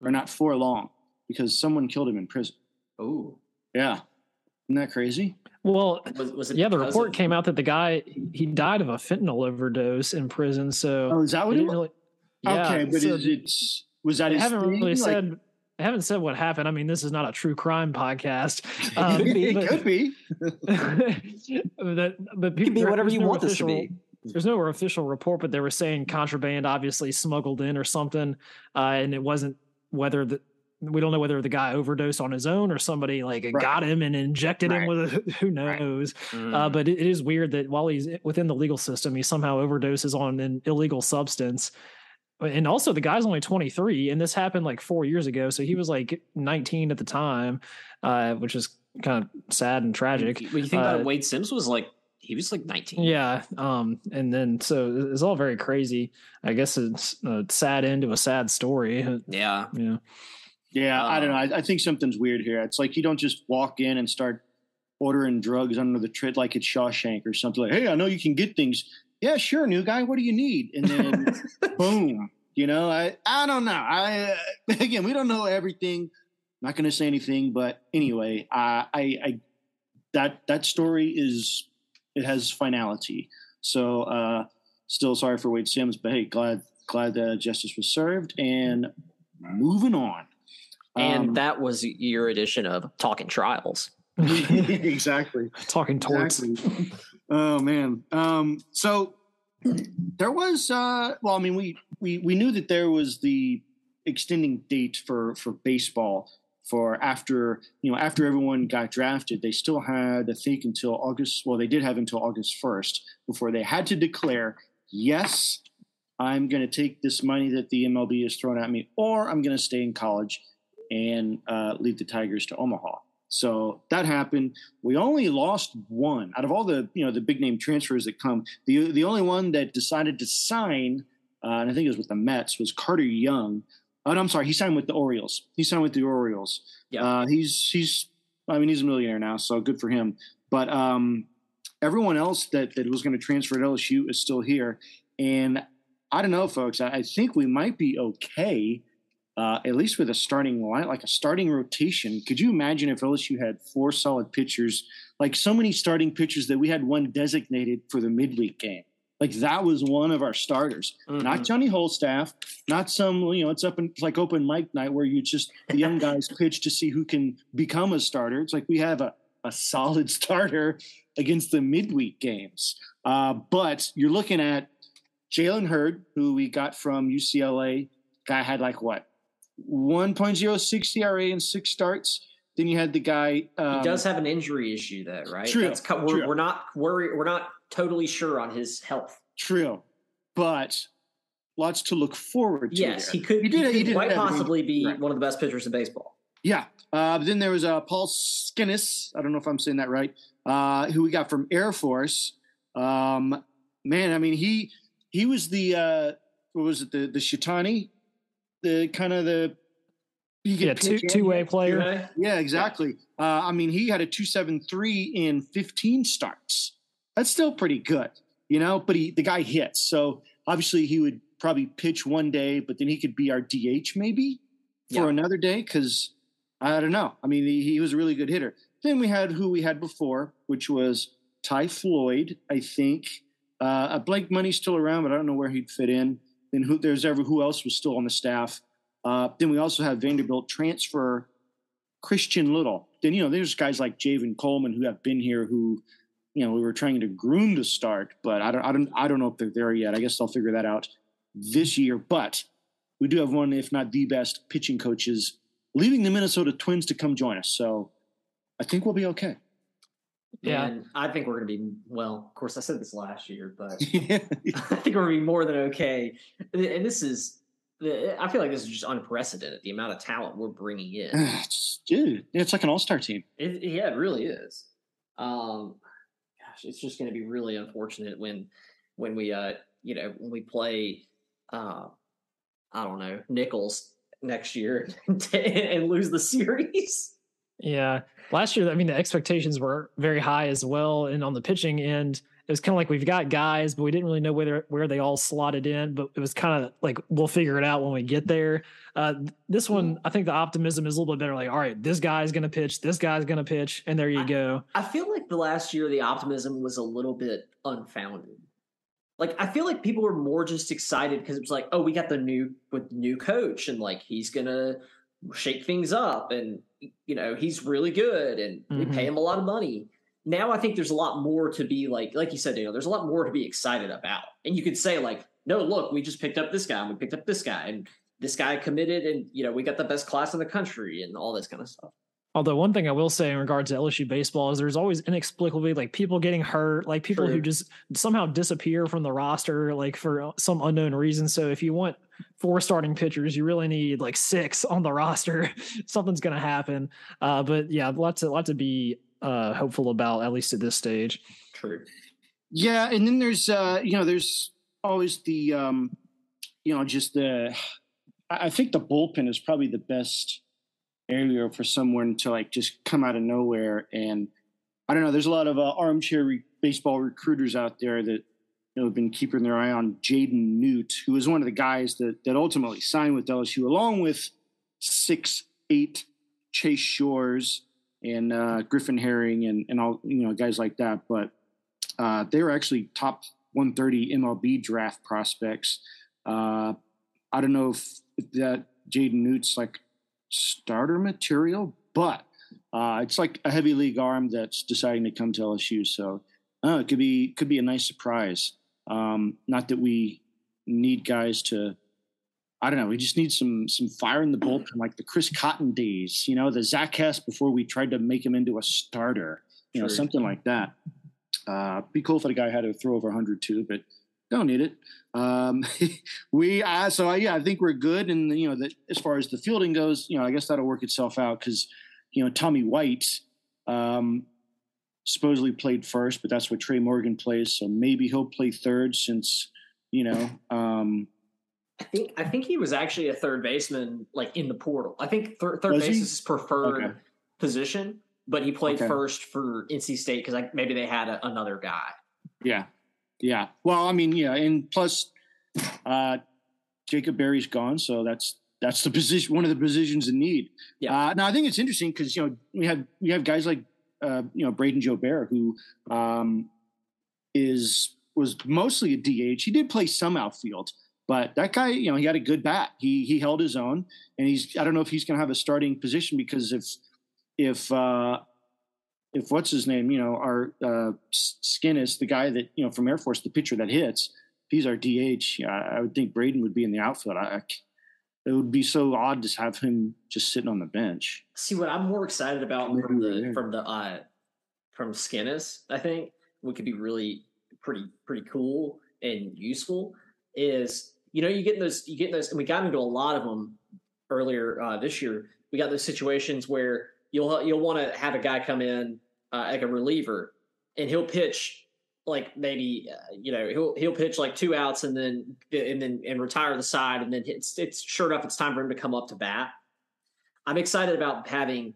[SPEAKER 1] or not for long because someone killed him in prison
[SPEAKER 4] Oh,
[SPEAKER 1] yeah isn't that crazy
[SPEAKER 3] Well,
[SPEAKER 4] was, was it?
[SPEAKER 3] yeah, the report
[SPEAKER 4] of-
[SPEAKER 3] came out that the guy he died of a fentanyl overdose in prison. So
[SPEAKER 1] oh is that what it was
[SPEAKER 3] really. Yeah,
[SPEAKER 1] okay but
[SPEAKER 3] so
[SPEAKER 1] is it was that
[SPEAKER 3] they
[SPEAKER 1] his
[SPEAKER 3] haven't
[SPEAKER 1] thing?
[SPEAKER 3] really
[SPEAKER 1] Like-
[SPEAKER 3] said. They haven't said what happened. I mean, this is not a true crime podcast. (laughs) Um,
[SPEAKER 1] it
[SPEAKER 3] but-
[SPEAKER 1] could be. (laughs)
[SPEAKER 3] that, but
[SPEAKER 4] It could be whatever
[SPEAKER 3] there's
[SPEAKER 4] you
[SPEAKER 3] no
[SPEAKER 4] want this to
[SPEAKER 3] official-
[SPEAKER 4] be.
[SPEAKER 3] There's no official report, but they were saying contraband obviously smuggled in or something, uh, and it wasn't whether the we don't know whether the guy overdosed on his own or somebody like
[SPEAKER 1] Right.
[SPEAKER 3] got him and injected him with a, (laughs) who
[SPEAKER 1] Right.
[SPEAKER 3] knows.
[SPEAKER 4] Mm.
[SPEAKER 3] Uh, but it, it is weird that while he's within the legal system, he somehow overdoses on an illegal substance. And also, the guy's only 23, and this happened like four years ago. So he was like 19 at the time, uh, which is kind of sad and tragic.
[SPEAKER 4] When you think about
[SPEAKER 3] Uh,
[SPEAKER 4] it, Wayde Sims was like he was like 19.
[SPEAKER 3] Yeah. Um, and then so it's all very crazy. I guess it's a sad end to a sad story. Uh, (laughs)
[SPEAKER 4] Yeah.
[SPEAKER 3] Yeah.
[SPEAKER 1] Yeah, I don't know.
[SPEAKER 4] Um,
[SPEAKER 1] I, I think something's weird here. It's like you don't just walk in and start ordering drugs under the tread like it's Shawshank or something. Like, hey, I know you can get things. Yeah, sure, new guy. What do you need? And then (laughs) boom. You know, I I don't know. I uh, (laughs) again, we don't know everything. I'm not going to say anything, but anyway, I, I I that that story is it has finality. So uh still sorry for Wayde Sims, but hey, glad glad that justice was served and moving on.
[SPEAKER 4] And
[SPEAKER 1] Um,
[SPEAKER 4] that was your edition of Talking Trials. (laughs)
[SPEAKER 1] exactly.
[SPEAKER 3] Talking torts.
[SPEAKER 1] Exactly. Oh man. Um, so there was uh, well, I mean, we we we knew that there was the extending date for for baseball for after you know after everyone got drafted. They still had I think until August. Well, they did have until August first before they had to declare yes. I'm going to take this money that the MLB has thrown at me, or I'm going to stay in college and uh, leave the Tigers to Omaha. So that happened. We only lost one out of all the you know the big name transfers that come. The the only one that decided to sign, uh, and I think it was with the Mets, was Carter Young. Oh, no, I'm sorry, he signed with the Orioles. He signed with the Orioles.
[SPEAKER 4] Yeah.
[SPEAKER 1] Uh, he's he's. I mean, he's a millionaire now, so good for him. But um, everyone else that that was going to transfer to LSU is still here, and I don't know, folks. I, I think we might be okay uh, at least with a starting line, like a starting rotation. Could you imagine if LSU had four solid pitchers, like so many starting pitchers that we had one designated for the midweek game? Like that was one of our starters,
[SPEAKER 4] Mm-hmm.
[SPEAKER 1] not Johnny Holstaff, not some you know it's up in it's like open mic night where you just the young (laughs) guys pitch to see who can become a starter. It's like we have a a solid (laughs) starter against the midweek games. Uh, but you're looking at Jalen Hurd, who we got from UCLA, guy had like what 1.06 ERA in six starts. Then you had the guy. Um,
[SPEAKER 2] he does have an injury issue, though, right?
[SPEAKER 1] True.
[SPEAKER 2] We're,
[SPEAKER 1] true.
[SPEAKER 2] we're not worried. We're not totally sure on his health.
[SPEAKER 1] True, but lots to look forward to.
[SPEAKER 2] Yes,
[SPEAKER 1] there.
[SPEAKER 2] he could.
[SPEAKER 1] He did-
[SPEAKER 2] He,
[SPEAKER 1] he did
[SPEAKER 2] quite possibly be
[SPEAKER 1] Right.
[SPEAKER 2] one of the best pitchers in baseball.
[SPEAKER 1] Yeah. Uh, but then there was uh, Paul Skinnis. I don't know if I'm saying that right. Uh, who we got from Air Force. Um, man, I mean he he was the uh, what was it the the Shitani, the kind of the he could
[SPEAKER 3] Yeah, two two way
[SPEAKER 1] hit.
[SPEAKER 3] player.
[SPEAKER 1] Yeah, exactly. Uh, I mean, he had a 273 in 15 starts. That's still pretty good, you know, but he, the guy hits. So obviously he would probably pitch one day, but then he could be our DH maybe for
[SPEAKER 2] Yeah.
[SPEAKER 1] another day because I don't know. I mean, he, he was a really good hitter. Then we had who we had before, which was Ty Floyd, I think. Uh, Blake Money's still around, but I don't know where he'd fit in. Then who there's ever who else was still on the staff. Uh, then we also have Vanderbilt transfer Christian Little. Then you know there's guys like Javen Coleman who have been here who you know we were trying to groom to start, but I don't I don't I don't know if they're there yet. I guess I'll figure that out this year. But we do have one, if not the best pitching coaches, leaving the Minnesota Twins to come join us. So I think we'll be okay.
[SPEAKER 3] Yeah.
[SPEAKER 2] And I think we're going to be well. Of course, I said this last year, but (laughs) (laughs) I think we're going to be more than okay. And this is, I feel like this is just unprecedented. The amount of talent we're bringing in. (sighs)
[SPEAKER 1] It's- dude, it's like an all-star team.
[SPEAKER 2] It, yeah, it really is. Um, gosh, it's just going to be really unfortunate when, when we, uh, you know, when we play, uh, I don't know, Nicholls next year (laughs) and lose the series.
[SPEAKER 3] Yeah. Last year, I mean, the expectations were very high as well. And on the pitching end, it was kind of like we've got guys, but we didn't really know where where they all slotted in. But it was kind of like we'll figure it out when we get there. Uh, this one, I think the optimism is a little bit better. Like, all right, this guy's going to pitch, this guy's going to pitch, and there you go.
[SPEAKER 2] I feel like the last year the optimism was a little bit unfounded. Like I feel like people were more just excited because it was like, oh, we got the new with new coach and like he's gonna shake things up and you know he's really good and we
[SPEAKER 3] Mhm.
[SPEAKER 2] pay him a lot of money. Now I think there's a lot more to be like, like you said, Daniel. There's a lot more to be excited about, and you could say like, no, look, we just picked up this guy and we picked up this guy and this guy committed and you know we got the best class in the country and all this kind of stuff.
[SPEAKER 3] Although one thing I will say in regards to LSU baseball is there's always inexplicably like people getting hurt, like people who just somehow disappear from the roster, like for some unknown reason. So if you want four starting pitchers, you really need like six (laughs) on the roster. Something's going to happen. Uh, but yeah, lots to lot to be uh, hopeful about at least at this stage.
[SPEAKER 2] True.
[SPEAKER 1] Yeah, and then there's uh, you know there's always the um, you know just the I think the bullpen is probably the best area for someone to like just come out of nowhere and I don't know. There's a lot of uh, armchair re- baseball recruiters out there that you know, have been keeping their eye on Jaden Noot, who is one of the guys that that ultimately signed with LSU, along with six eight Chase Shores and uh, Griffin Herring and and all you know guys like that. But uh, they were actually top 130 MLB draft prospects. Uh, I don't know if that Jaden Noot's like starter material, but uh, it's like a heavy league arm that's deciding to come to LSU. So uh, it could be could be a nice surprise. Um, not that we need guys to. I don't know. We just need some some fire in the bullpen, (clears throat) like the Chris Cotton days. You know, the Zack Hess before we tried to make him into a starter. You know, something like that. Uh, be cool if the guy had to throw over 100 too, but don't need it. Um, (laughs) we uh, so yeah, I think we're good, and you know that as far as the fielding goes, you know, I guess that'll work itself out because you know Tommy White um, supposedly played first, but that's what Trey Morgan plays, so maybe he'll play third since you know. Um,
[SPEAKER 2] I think I think he was actually a third baseman, like in the portal. I think thir- third base is his preferred
[SPEAKER 1] Okay.
[SPEAKER 2] position, but he played
[SPEAKER 1] Okay.
[SPEAKER 2] first for NC State because like maybe they had a, another guy.
[SPEAKER 1] Yeah. Yeah. Well, I mean, yeah, and plus uh Jacob Berry's gone, so that's that's the position one of the positions in need.
[SPEAKER 2] Yeah.
[SPEAKER 1] Uh now I think it's interesting because you know we have we have guys like uh you know Brayden Jobert who um is was mostly a DH. He did play some outfield, but that guy, you know, he had a good bat. He he held his own and he's I don't know if he's gonna have a starting position because if if uh if what's his name, you know, our uh, skin is the guy that you know from Air Force, the pitcher that hits. If he's our DH, I, I would think Brayden would be in the outfield. I, I it would be so odd to have him just sitting on the bench.
[SPEAKER 2] See what I'm more excited about from the from the uh from Skinnis, I think, what could be really pretty pretty cool and useful is you know you get those you get those and we got into a lot of them earlier uh, this year. We got those situations where you'll you'll want to have a guy come in uh, like a reliever and he'll pitch like maybe uh, you know he'll he'll pitch like two outs and then and then and retire the side and then it's it's sure enough it's time for him to come up to bat. I'm excited about having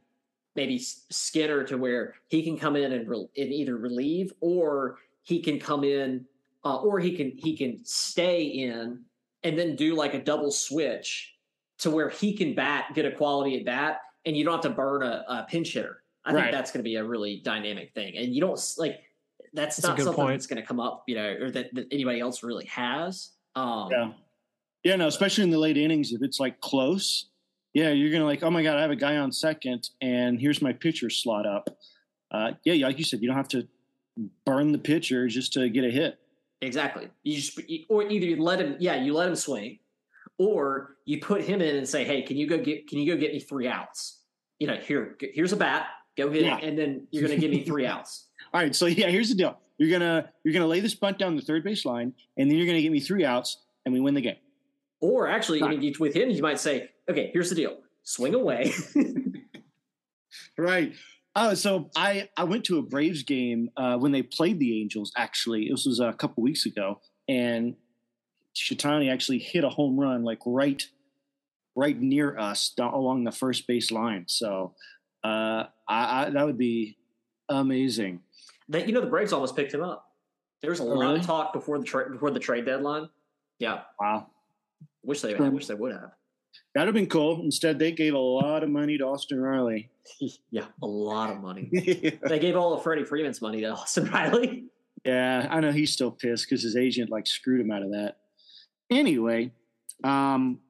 [SPEAKER 2] maybe Skinner to where he can come in and, re- and either relieve or he can come in uh, or he can he can stay in and then do like a double switch to where he can bat get a quality at bat and you don't have to burn a, a pinch hitter. I right. think that's going to be a really dynamic thing, and you don't like that's, that's not something point. that's going to come up, you know, or that, that anybody else really has. Um,
[SPEAKER 1] yeah, yeah, no, especially in the late innings if it's like close. Yeah, you're gonna like, oh my god, I have a guy on second, and here's my pitcher slot up. Uh, yeah, like you said, you don't have to burn the pitcher just to get a hit.
[SPEAKER 2] Exactly. You just or either you let him, yeah, you let him swing, or you put him in and say, hey, can you go get can you go get me three outs? You know, here here's a bat, go get yeah. it, and then you're gonna give me three (laughs) outs.
[SPEAKER 1] All right, so yeah, here's the deal. You're gonna you're gonna lay this bunt down the third base line, and then you're gonna give me three outs, and we win the game.
[SPEAKER 2] Or actually, I mean, with him, you might say, okay, here's the deal: swing away. (laughs)
[SPEAKER 1] right. Oh, so I I went to a Braves game uh, when they played the Angels. Actually, this was a couple weeks ago, and Shitani actually hit a home run like right right near us down, along the first base line. So uh, I, I, that would be amazing.
[SPEAKER 2] That you know the Braves almost picked him up. There was a lot really? of talk before the trade before the trade deadline. Yeah.
[SPEAKER 1] Wow.
[SPEAKER 2] Wish they I wish they would have.
[SPEAKER 1] That'd have been cool. Instead, they gave a lot of money to Austin Riley. (laughs)
[SPEAKER 2] yeah, a lot of money. (laughs) They gave all of Freddie Freeman's money to Austin (laughs) Riley.
[SPEAKER 1] Yeah, I know he's still pissed because his agent like screwed him out of that. Anyway, um,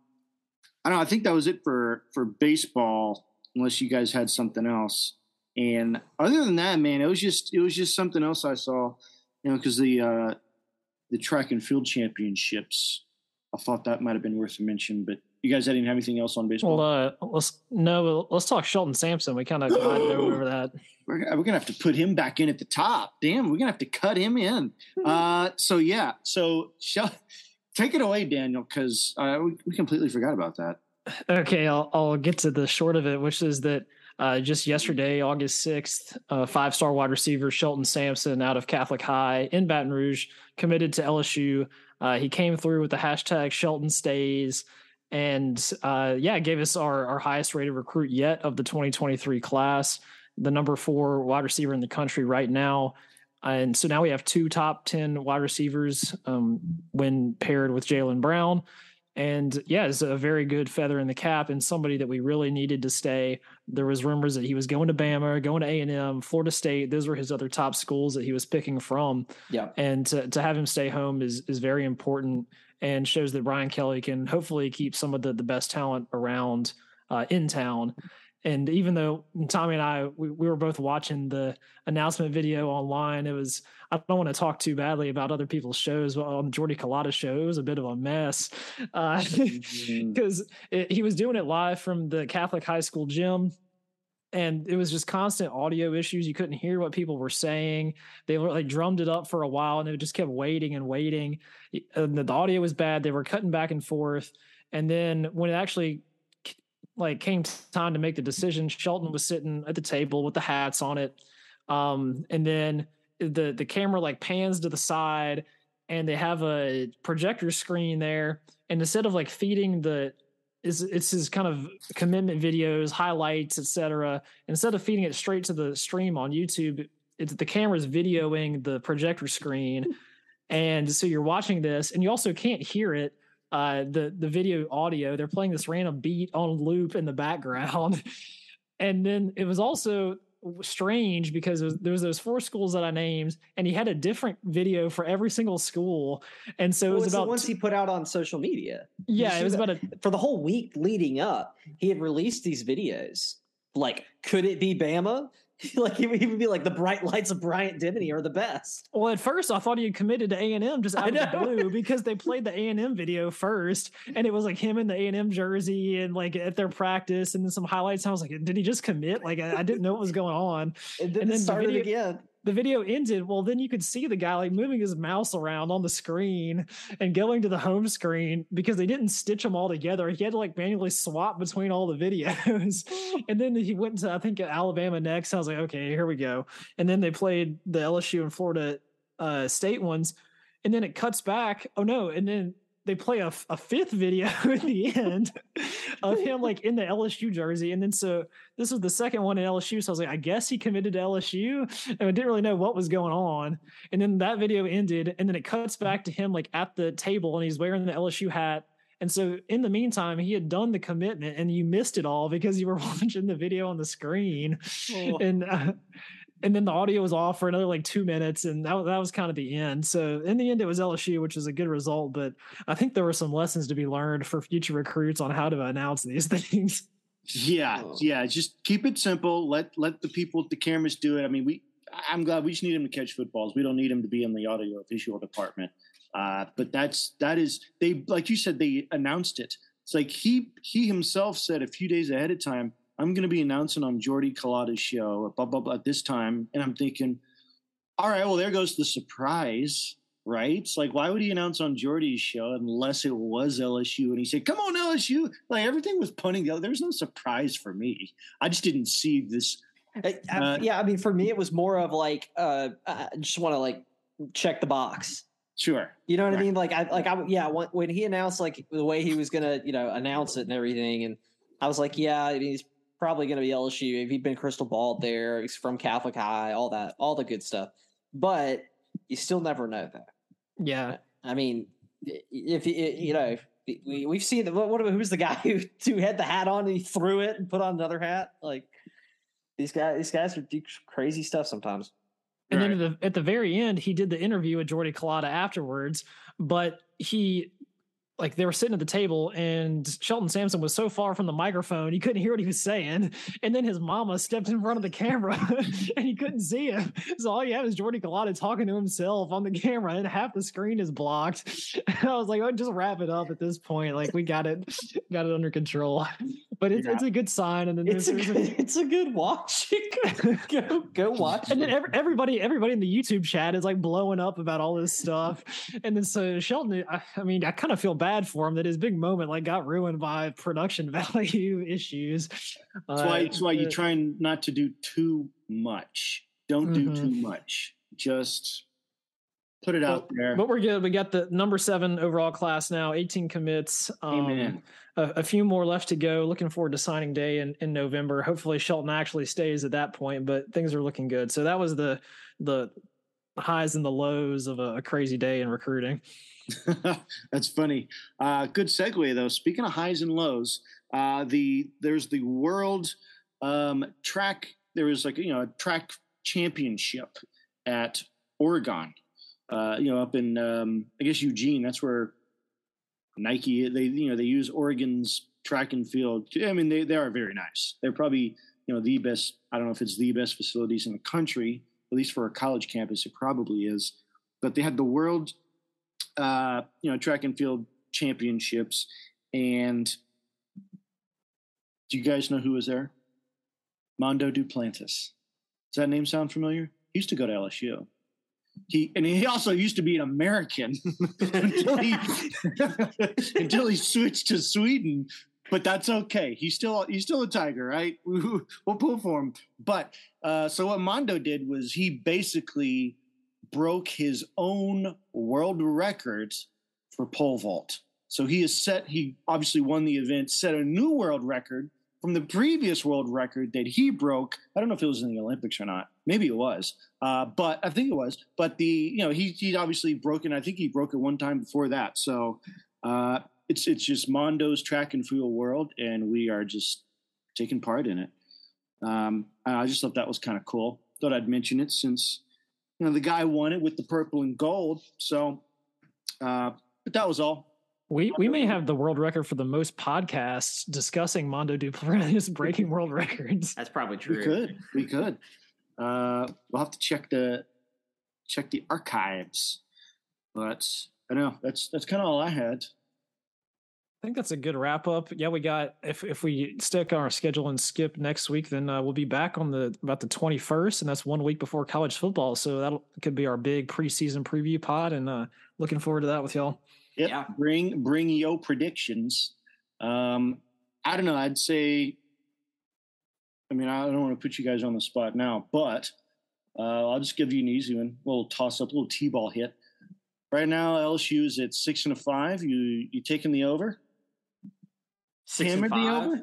[SPEAKER 1] I don't know. I think that was it for for baseball. Unless you guys had something else. And other than that, man, it was just it was just something else I saw. You know, because the uh, the track and field championships. I thought that might have been worth a mention, but you guys didn't have anything else on baseball?
[SPEAKER 3] Well, uh, let's no, let's talk Shelton Sampson. We kind of (gasps) over that.
[SPEAKER 1] We're, we're, gonna have to put him back in at the top. Damn, we're gonna have to cut him in. Uh, so yeah, so (laughs) Shel- take it away, Daniel, because uh, we, completely forgot about that.
[SPEAKER 3] Okay, I'll, I'll get to the short of it, which is that uh, just yesterday, August 6th, uh, five star wide receiver Shelton Sampson out of Catholic High in Baton Rouge committed to LSU. Uh, he came through with the hashtag Shelton stays and uh, yeah, gave us our, our highest rated recruit yet of the 2023 class, the number four wide receiver in the country right now. And so now we have two top 10 wide receivers um, when paired with Jalen Brown. And yeah, it's a very good feather in the cap and somebody that we really needed to stay. There was rumors that he was going to Bama, going to A&M, Florida State. Those were his other top schools that he was picking from.
[SPEAKER 2] Yeah.
[SPEAKER 3] And to, to have him stay home is, is very important and shows that Brian Kelly can hopefully keep some of the, the best talent around uh, in town. And even though Tommy and I, we, we were both watching the announcement video online, it was, I don't want to talk too badly about other people's shows. But on Jordy Culotta show, it was a bit of a mess because (laughs) uh, mm-hmm. he was doing it live from the Catholic high school gym and it was just constant audio issues. You couldn't hear what people were saying. They were like drummed it up for a while, and it just kept waiting and waiting. And the audio was bad. They were cutting back and forth. And then when it actually like came time to make the decision, Shelton was sitting at the table with the hats on it. Um, and then the the camera like pans to the side, and they have a projector screen there. And instead of like feeding the is it's his kind of commitment videos, highlights, etc. Instead of feeding it straight to the stream on YouTube, it's the camera's videoing the projector screen, and so you're watching this, and you also can't hear it. Uh, the the video audio, they're playing this random beat on loop in the background, (laughs) and then it was also strange because was, there was those four schools that I named, and he had a different video for every single school, and so well, it was about
[SPEAKER 2] once he put out on social media.
[SPEAKER 3] Yeah, it was about a,
[SPEAKER 2] for the whole week leading up. He had released these videos. Like, could it be Bama? (laughs)
[SPEAKER 4] like he would, he would be like the bright lights of Bryant Denny are the best.
[SPEAKER 3] Well, at first I thought he had committed to A and M just out of the blue (laughs) because they played the A and M video first, and it was like him in the A and M jersey and like at their practice, and then some highlights. I was like, did he just commit? Like I, I didn't know what was going on. (laughs)
[SPEAKER 4] And then, and then started the video, again
[SPEAKER 3] the video ended, well, then you could see the guy like moving his mouse around on the screen and going to the home screen because they didn't stitch them all together. He had to like manually swap between all the videos. (laughs) and then he went to, I think, Alabama next. I was like, okay, here we go. And then they played the LSU and Florida uh, State ones. And then it cuts back. Oh no. And then they play a, a fifth video (laughs) at the end of him like in the LSU jersey. And then so this was the second one in LSU. So I was like, I guess he committed to LSU. And I didn't really know what was going on. And then that video ended. And then it cuts back to him like at the table and he's wearing the LSU hat. And so in the meantime, he had done the commitment and you missed it all because you were (laughs) watching the video on the screen. Oh. And uh, and then the audio was off for another like two minutes, and that that was kind of the end. So in the end, it was LSU, which is a good result. But I think there were some lessons to be learned for future recruits on how to announce these (laughs) things.
[SPEAKER 1] Yeah, oh. yeah. Just keep it simple. Let let the people at the cameras do it. I mean, we. I'm glad we just need him to catch footballs. We don't need him to be in the audio visual department. Uh, but that's that is they like you said they announced it. It's like he he himself said a few days ahead of time I'm going to be announcing on Jordy Culotta's show blah, blah, blah, at this time. And I'm thinking, all right, well, there goes the surprise, right? It's like, why would he announce on Jordy's show unless it was LSU? And he said, come on, LSU. Like everything was punting. There was no surprise for me. I just didn't see this.
[SPEAKER 4] Uh, yeah, I mean, for me, it was more of like, uh, I just want to like check the box.
[SPEAKER 1] Sure.
[SPEAKER 4] You know what right. I mean? Like, I, like, I, yeah, when he announced like the way he was going to, you know, announce it and everything. And I was like, yeah, I mean, he's probably going to be LSU. If he'd been crystal balled there, he's from Catholic High, all that, all the good stuff. But you still never know that.
[SPEAKER 3] Yeah.
[SPEAKER 4] I mean, if you know, we, we've seen the, what, what who's the guy (laughs) who, who had the hat on and he threw it and put on another hat? Like these guys, these guys are do crazy stuff sometimes.
[SPEAKER 3] And right. then at the, at the very end, he did the interview with Jordy Culotta afterwards, but he like they were sitting at the table and Shelton Sampson was so far from the microphone he couldn't hear what he was saying. And then his mama stepped in front of the camera (laughs) and he couldn't see him. So all you have is Jordy Culotta talking to himself on the camera and half the screen is blocked. (laughs) And I was like, oh, just wrap it up at this point. Like we got it, got it under control. But it's, it's a good sign. And then
[SPEAKER 4] it's a good, a, (laughs) it's a good watch. (laughs) go go (laughs) watch.
[SPEAKER 3] And then every, everybody everybody in the YouTube chat is like blowing up about all this stuff. And then so Shelton, I, I mean, I kind of feel bad for him that his big moment like got ruined by production value issues.
[SPEAKER 1] That's uh, why. That's why you try not to do too much. Don't mm-hmm. do too much. Just put it out there.
[SPEAKER 3] But we're good. We got the number seven overall class now, 18 commits. Um, Amen. A, a, few more left to go. Looking forward to signing day in, in November. Hopefully Shelton actually stays at that point, but things are looking good. So that was the the highs and the lows of a, a crazy day in recruiting. (laughs)
[SPEAKER 1] That's funny. Uh, good segue though. Speaking of highs and lows, uh, the there's the world um, track. There was like you know a track championship at Oregon. Uh, you know, up in um, I guess Eugene. That's where Nike. They you know they use Oregon's track and field. I mean, they they are very nice. They're probably you know the best. I don't know if it's the best facilities in the country. At least for a college campus, it probably is. But they had the world uh, you know, track and field championships. And do you guys know who was there? Mondo Duplantis. Does that name sound familiar? He used to go to LSU. He and he also used to be an American (laughs) until he (laughs) until he switched to Sweden. But that's okay. He's still he's still a tiger, right? (laughs) We'll pull for him. But uh, so what Mondo did was he basically broke his own world record for pole vault. So he has set, he obviously won the event, set a new world record from the previous world record that he broke. I don't know if it was in the Olympics or not. Maybe it was, uh, but I think it was. But the you know he he obviously broken. I think he broke it one time before that. So uh, it's it's just Mondo's track and field world, and we are just taking part in it. Um, I just thought that was kind of cool. Thought I'd mention it since you know, the guy won it with the purple and gold. So, uh, but that was all.
[SPEAKER 3] We we may have the world record for the most podcasts discussing Mondo Duplantis (laughs) breaking world records.
[SPEAKER 4] That's probably true.
[SPEAKER 1] We could. We could. Uh, we'll have to check the check the archives. But I know. That's that's kind of all I had.
[SPEAKER 3] I think that's a good wrap up. Yeah, we got if if we stick on our schedule and skip next week, then uh, we'll be back on the about the twenty first, and that's one week before college football. So that could be our big preseason preview pod, and uh, looking forward to that with y'all.
[SPEAKER 1] Yep. Yeah. Bring bring yo predictions. Um, I don't know. I'd say. I mean, I don't want to put you guys on the spot now, but uh, I'll just give you an easy one. A little toss up, a little t-ball hit. Right now, LSU is at six and a five. You you taking the over?
[SPEAKER 2] Six Hammer and five. the over?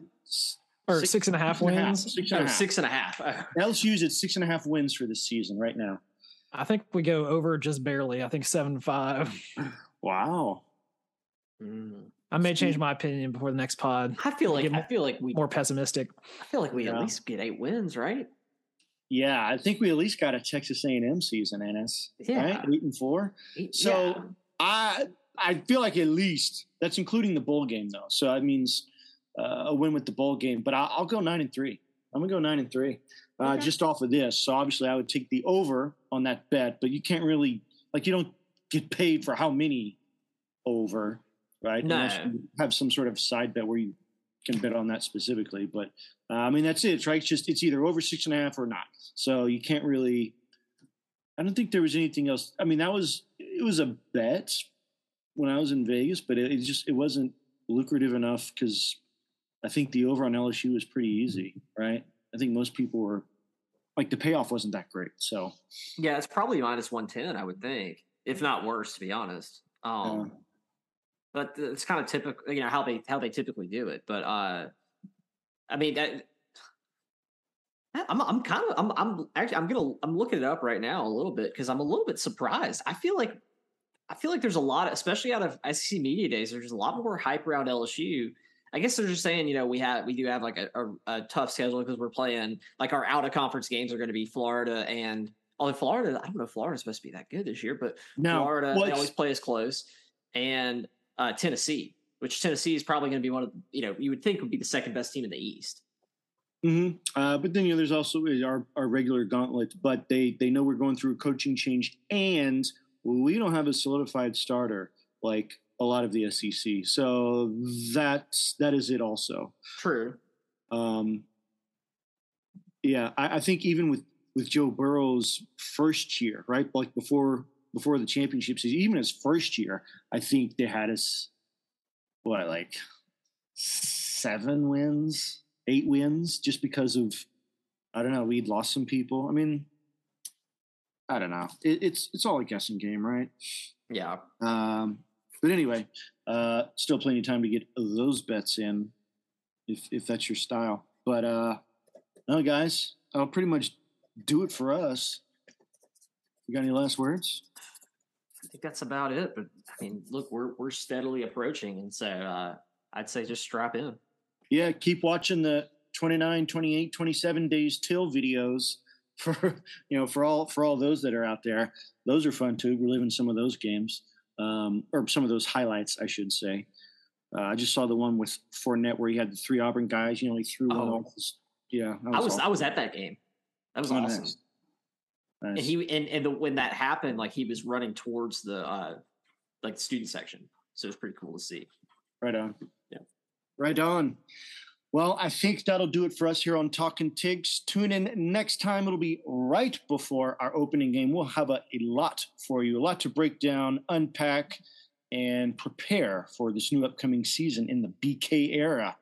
[SPEAKER 3] Or six, six and a half wins? And a half.
[SPEAKER 2] Six, and, oh, six and a half.
[SPEAKER 1] LSU's (laughs) at six and a half wins for this season right now.
[SPEAKER 3] I think we go over just barely. I think seven five. (laughs)
[SPEAKER 1] Wow.
[SPEAKER 3] Mm. I may change my opinion before the next pod.
[SPEAKER 2] I feel like I feel like we
[SPEAKER 3] more pessimistic.
[SPEAKER 2] I feel like we yeah. at least get eight wins, right?
[SPEAKER 1] Yeah, I think we at least got a Texas A&M season in us. Yeah, right? eight and four. So yeah. I I feel like at least that's including the bowl game though. So that means uh, a win with the bowl game. But I'll, I'll, go nine and three. I'm gonna go nine and three, uh, okay. just off of this. So obviously I would take the over on that bet, but you can't really like you don't get paid for how many over, right?
[SPEAKER 2] No.
[SPEAKER 1] Unless you have some sort of side bet where you can bet on that specifically. But uh, I mean that's it, right? It's just it's either over six and a half or not. So you can't really. I don't think there was anything else. I mean that was it was a bet, when I was in Vegas, but it, it just it wasn't lucrative enough because I think the over on LSU was pretty easy, right? I think most people were like the payoff wasn't that great. So
[SPEAKER 2] yeah, it's probably minus one ten, I would think, if not worse, to be honest. Um, but it's kind of typical, you know how they how they typically do it. But uh, I mean that. I'm I'm kind of I'm I'm actually I'm gonna I'm looking it up right now a little bit because I'm a little bit surprised. I feel like I feel like there's a lot, of, especially out of SEC media days, there's a lot more hype around LSU. I guess they're just saying, you know, we have we do have like a, a, a tough schedule because we're playing like our out of conference games are going to be Florida and although Florida, I don't know if Florida's supposed to be that good this year, but no, Florida well, they always play as close and uh, Tennessee, which Tennessee is probably going to be one of you know you would think would be the second best team in the East.
[SPEAKER 1] Mm-hmm. Uh, but then you know, there's also our, our regular gauntlet, but they they know we're going through a coaching change and we don't have a solidified starter like a lot of the SEC. So that's that is it also.
[SPEAKER 2] True.
[SPEAKER 1] Um, yeah, I, I, think even with with Joe Burrow's first year, right, like before before the championship season, even his first year, I think they had us what like seven wins, eight wins, just because of I don't know, we'd lost some people. I mean, I don't know. It, it's it's all a guessing game, right?
[SPEAKER 2] Yeah.
[SPEAKER 1] Um, but anyway, uh, still plenty of time to get those bets in, if if that's your style. But uh, no, guys, I'll pretty much do it for us. You got any last words?
[SPEAKER 2] I think that's about it. But I mean, look, we're we're steadily approaching, and so uh, I'd say just strap in.
[SPEAKER 1] Yeah, keep watching the 29, 28, 27 days till videos for you know for all for all those that are out there. Those are fun too. Reliving some of those games um, or some of those highlights, I should say. Uh, I just saw the one with Fournette where he had the three Auburn guys. You know, he threw oh. one off. His, yeah,
[SPEAKER 2] was I was. I was at that game. That was oh, awesome. Nice. Nice. And he and and the, when that happened, like he was running towards the uh like the student section, so it was pretty cool to see.
[SPEAKER 1] Right on.
[SPEAKER 2] Yeah.
[SPEAKER 1] Right on. Well, I think that'll do it for us here on Talking Tigs. Tune in next time. It'll be right before our opening game. We'll have a, a lot for you, a lot to break down, unpack, and prepare for this new upcoming season in the BK era.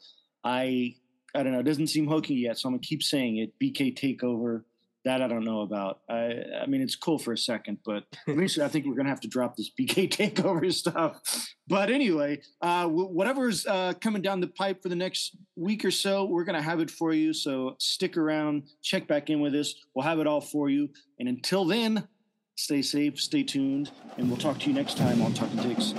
[SPEAKER 1] I I don't know, it doesn't seem hokey yet, so I'm gonna keep saying it. BK takeover that I don't know about. I I mean, it's cool for a second, but (laughs) eventually I think we're gonna have to drop this BK (laughs) takeover stuff. But anyway, uh, w- whatever's uh, coming down the pipe for the next week or so, we're gonna have it for you. So stick around, check back in with us. We'll have it all for you. And until then, stay safe, stay tuned, and we'll talk to you next time on Talking Tigs.